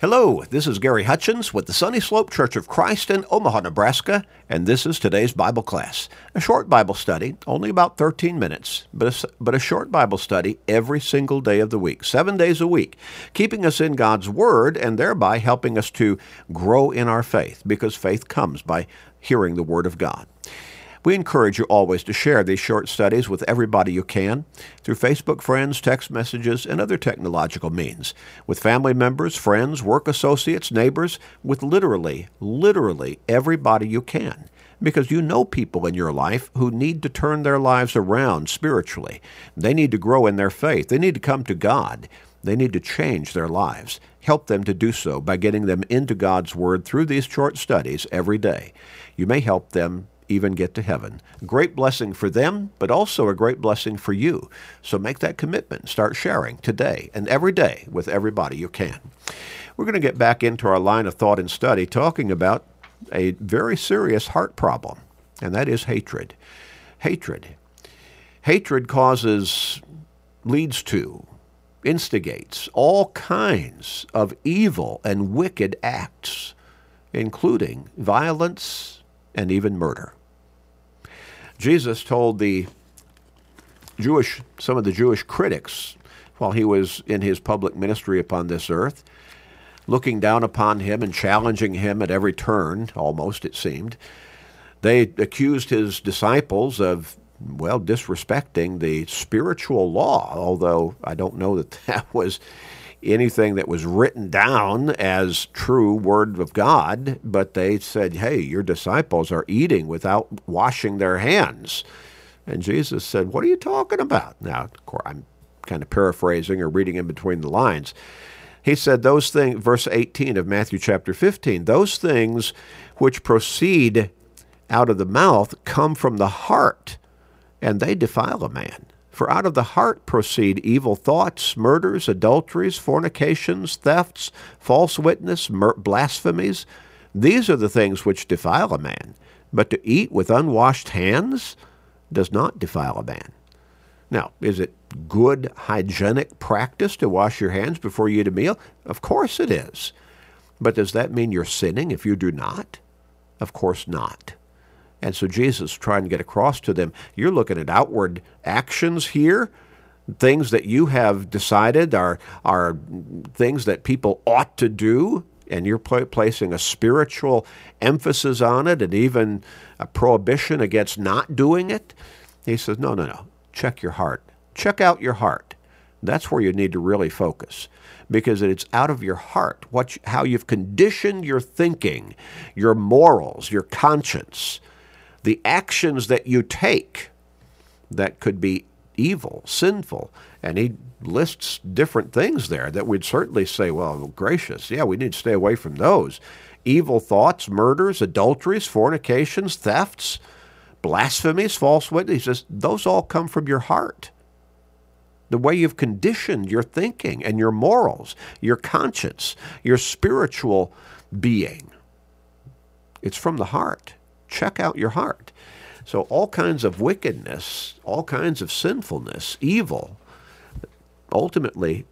Hello, this is Gary Hutchins with the Sunny Slope Church of Christ in Omaha, Nebraska, and this is today's Bible class. A short Bible study, only about 13 minutes, but a, but a short Bible study every single day of the week, seven days a week, keeping us in God's Word and thereby helping us to grow in our faith, because faith comes by hearing the Word of God. We encourage you always to share these short studies with everybody you can through Facebook friends, text messages, and other technological means, with family members, friends, work associates, neighbors, with literally, literally everybody you can. Because you know people in your life who need to turn their lives around spiritually. They need to grow in their faith. They need to come to God. They need to change their lives. Help them to do so by getting them into God's Word through these short studies every day. You may help them even get to heaven. Great blessing for them, but also a great blessing for you. So make that commitment. Start sharing today and every day with everybody you can. We're going to get back into our line of thought and study talking about a very serious heart problem, and that is hatred. Hatred. Hatred causes, leads to, instigates all kinds of evil and wicked acts, including violence and even murder. Jesus told the Jewish, some of the Jewish critics while he was in his public ministry upon this earth, looking down upon him and challenging him at every turn, almost it seemed. They accused his disciples of, well, disrespecting the spiritual law, although I don't know that that was anything that was written down as true word of God, but they said, hey, your disciples are eating without washing their hands. And Jesus said, what are you talking about? Now, of course, I'm kind of paraphrasing or reading in between the lines. He said, those things, verse 18 of Matthew chapter 15, those things which proceed out of the mouth come from the heart, and they defile a man. For out of the heart proceed evil thoughts, murders, adulteries, fornications, thefts, false witness, blasphemies. These are the things which defile a man. But to eat with unwashed hands does not defile a man. Now, is it good hygienic practice to wash your hands before you eat a meal? Of course it is. But does that mean you're sinning if you do not? Of course not. And so Jesus is trying to get across to them, you're looking at outward actions here, things that you have decided are, are things that people ought to do, and you're pl- placing a spiritual emphasis on it and even a prohibition against not doing it. He says, no, no, no. Check your heart. Check out your heart. That's where you need to really focus because it's out of your heart, what, how you've conditioned your thinking, your morals, your conscience the actions that you take that could be evil, sinful. And he lists different things there that we'd certainly say, well, gracious, yeah, we need to stay away from those. Evil thoughts, murders, adulteries, fornications, thefts, blasphemies, false witnesses, those all come from your heart. The way you've conditioned your thinking and your morals, your conscience, your spiritual being. It's from the heart check out your heart. So, all kinds of wickedness, all kinds of sinfulness, evil, ultimately,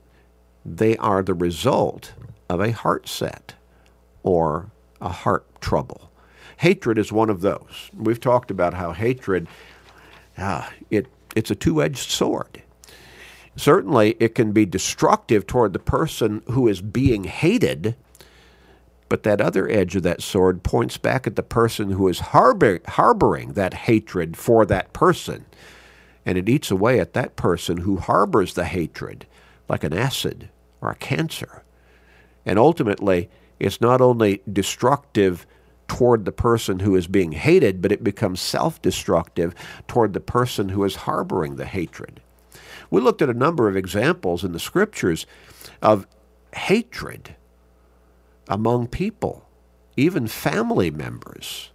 they are the result of a heart set or a heart trouble. Hatred is one of those. We've talked about how hatred, uh, it, it's a two edged sword. Certainly, it can be destructive toward the person who is being hated but that other edge of that sword points back at the person who is harbor, harboring that hatred for that person. And it eats away at that person who harbors the hatred like an acid or a cancer. And ultimately, it's not only destructive toward the person who is being hated, but it becomes self destructive toward the person who is harboring the hatred. We looked at a number of examples in the scriptures of hatred among people, even family members.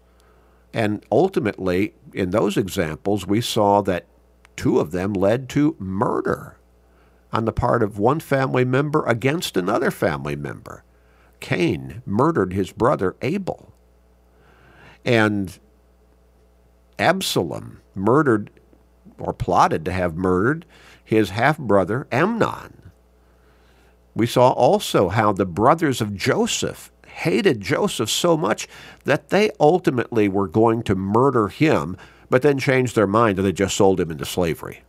And ultimately, in those examples, we saw that two of them led to murder on the part of one family member against another family member. Cain murdered his brother Abel. And Absalom murdered or plotted to have murdered his half brother Amnon. We saw also how the brothers of Joseph hated Joseph so much that they ultimately were going to murder him, but then changed their mind and they just sold him into slavery.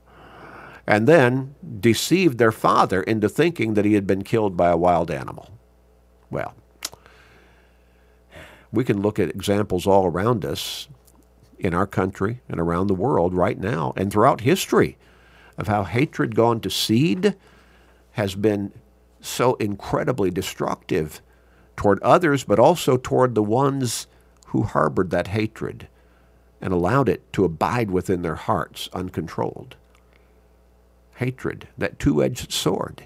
and then deceived their father into thinking that he had been killed by a wild animal. Well, we can look at examples all around us in our country and around the world right now and throughout history of how hatred gone to seed has been so incredibly destructive toward others, but also toward the ones who harbored that hatred and allowed it to abide within their hearts uncontrolled. Hatred, that two edged sword.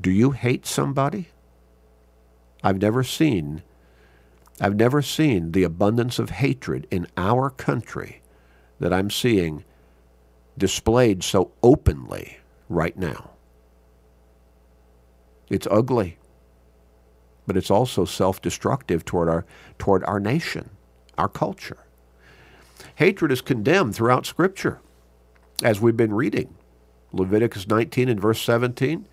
Do you hate somebody? I've never seen I've never seen the abundance of hatred in our country that I'm seeing displayed so openly right now. It's ugly, but it's also self-destructive toward our toward our nation, our culture. Hatred is condemned throughout scripture as we've been reading. Leviticus 19 and verse 17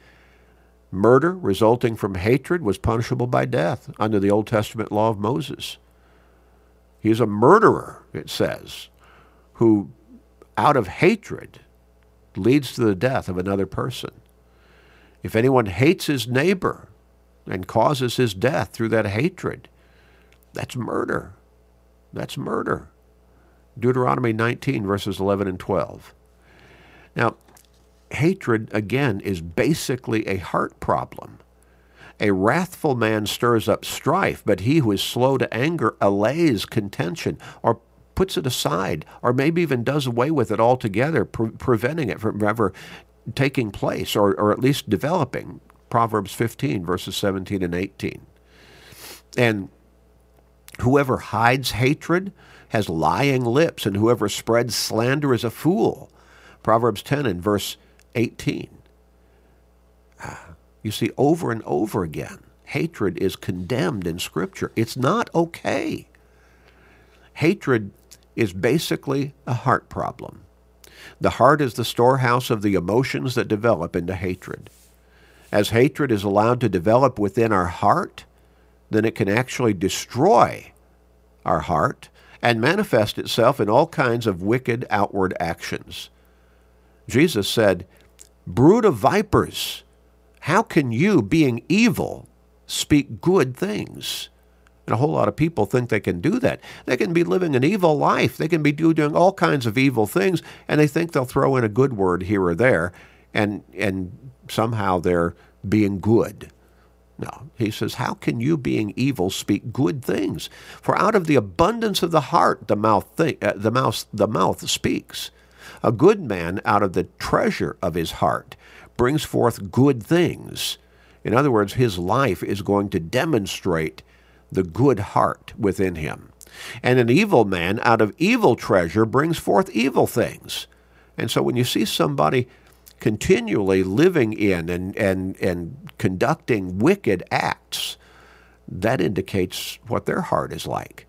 Murder resulting from hatred was punishable by death under the Old Testament law of Moses. He is a murderer, it says, who out of hatred leads to the death of another person. If anyone hates his neighbor and causes his death through that hatred, that's murder. That's murder. Deuteronomy 19, verses 11 and 12. Now, hatred, again, is basically a heart problem. A wrathful man stirs up strife, but he who is slow to anger allays contention or puts it aside, or maybe even does away with it altogether, pre- preventing it from ever taking place or, or at least developing. Proverbs 15, verses 17 and 18. And whoever hides hatred has lying lips, and whoever spreads slander is a fool. Proverbs 10 and verse 18. Ah, you see, over and over again, hatred is condemned in Scripture. It's not okay. Hatred is basically a heart problem. The heart is the storehouse of the emotions that develop into hatred. As hatred is allowed to develop within our heart, then it can actually destroy our heart and manifest itself in all kinds of wicked outward actions. Jesus said, Brood of vipers, how can you, being evil, speak good things? And a whole lot of people think they can do that. They can be living an evil life. They can be doing all kinds of evil things, and they think they'll throw in a good word here or there, and and somehow they're being good. No, he says, How can you, being evil, speak good things? For out of the abundance of the heart, the mouth, think, uh, the mouth, the mouth speaks. A good man out of the treasure of his heart brings forth good things. In other words, his life is going to demonstrate the good heart within him. And an evil man out of evil treasure brings forth evil things. And so when you see somebody continually living in and, and, and conducting wicked acts, that indicates what their heart is like.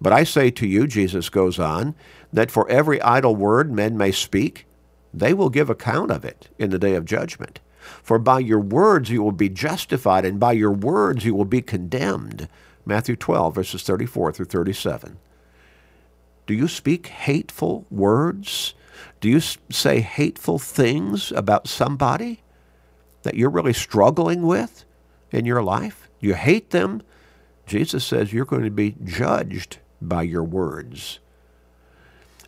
But I say to you, Jesus goes on, that for every idle word men may speak, they will give account of it in the day of judgment. For by your words you will be justified, and by your words you will be condemned. Matthew 12, verses 34 through 37. Do you speak hateful words? Do you say hateful things about somebody that you're really struggling with in your life? You hate them. Jesus says you're going to be judged by your words.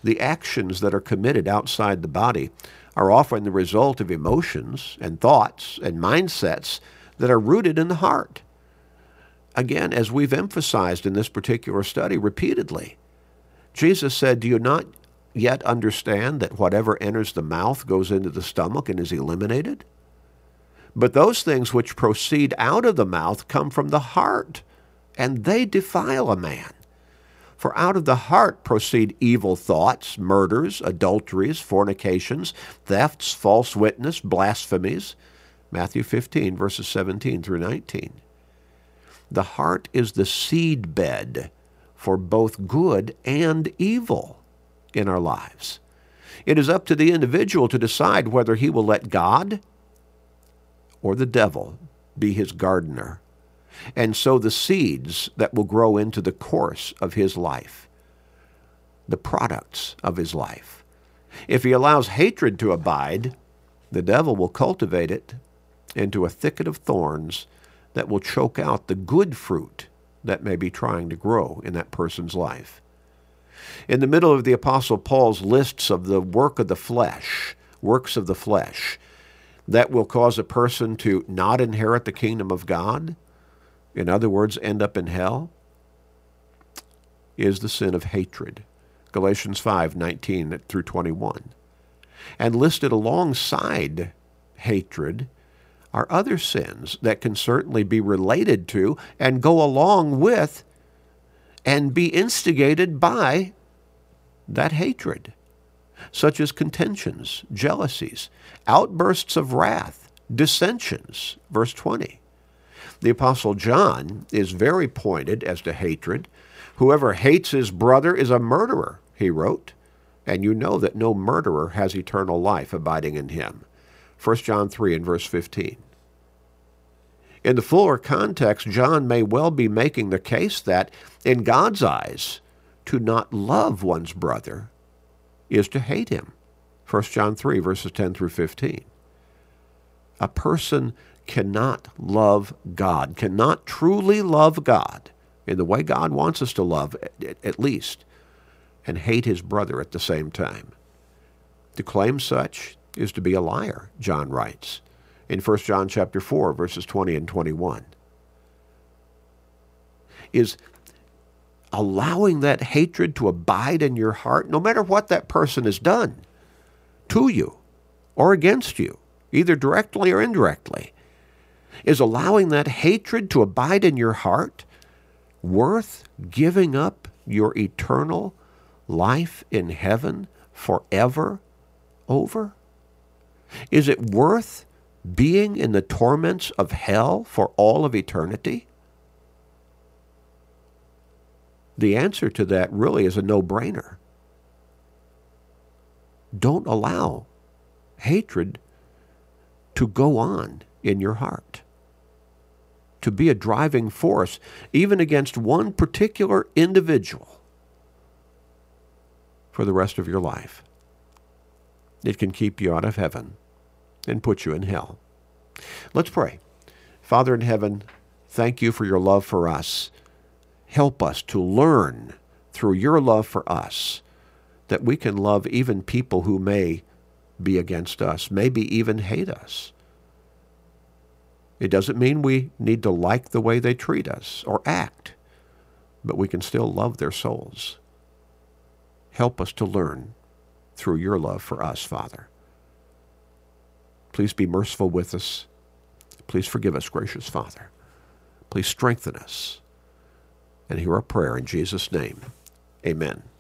The actions that are committed outside the body are often the result of emotions and thoughts and mindsets that are rooted in the heart. Again, as we've emphasized in this particular study repeatedly, Jesus said, Do you not yet understand that whatever enters the mouth goes into the stomach and is eliminated? But those things which proceed out of the mouth come from the heart, and they defile a man. For out of the heart proceed evil thoughts, murders, adulteries, fornications, thefts, false witness, blasphemies. Matthew 15, verses 17 through 19. The heart is the seed bed for both good and evil in our lives. It is up to the individual to decide whether he will let God or the devil be his gardener, and sow the seeds that will grow into the course of his life, the products of his life. If he allows hatred to abide, the devil will cultivate it into a thicket of thorns that will choke out the good fruit that may be trying to grow in that person's life. In the middle of the Apostle Paul's lists of the work of the flesh, works of the flesh, that will cause a person to not inherit the kingdom of God, in other words, end up in hell, is the sin of hatred. Galatians 5 19 through 21. And listed alongside hatred are other sins that can certainly be related to and go along with and be instigated by that hatred, such as contentions, jealousies, outbursts of wrath, dissensions. Verse 20. The Apostle John is very pointed as to hatred. Whoever hates his brother is a murderer, he wrote, and you know that no murderer has eternal life abiding in him. 1 John 3 and verse 15. In the fuller context, John may well be making the case that, in God's eyes, to not love one's brother is to hate him. 1 John 3, verses 10 through 15. A person cannot love God, cannot truly love God in the way God wants us to love, at least, and hate his brother at the same time. To claim such is to be a liar, John writes in 1 John chapter 4 verses 20 and 21 is allowing that hatred to abide in your heart no matter what that person has done to you or against you either directly or indirectly is allowing that hatred to abide in your heart worth giving up your eternal life in heaven forever over? Is it worth being in the torments of hell for all of eternity? The answer to that really is a no brainer. Don't allow hatred to go on in your heart, to be a driving force, even against one particular individual, for the rest of your life. It can keep you out of heaven and put you in hell. Let's pray. Father in heaven, thank you for your love for us. Help us to learn through your love for us that we can love even people who may be against us, maybe even hate us. It doesn't mean we need to like the way they treat us or act, but we can still love their souls. Help us to learn through your love for us, Father. Please be merciful with us. Please forgive us, gracious Father. Please strengthen us. And hear our prayer in Jesus' name. Amen.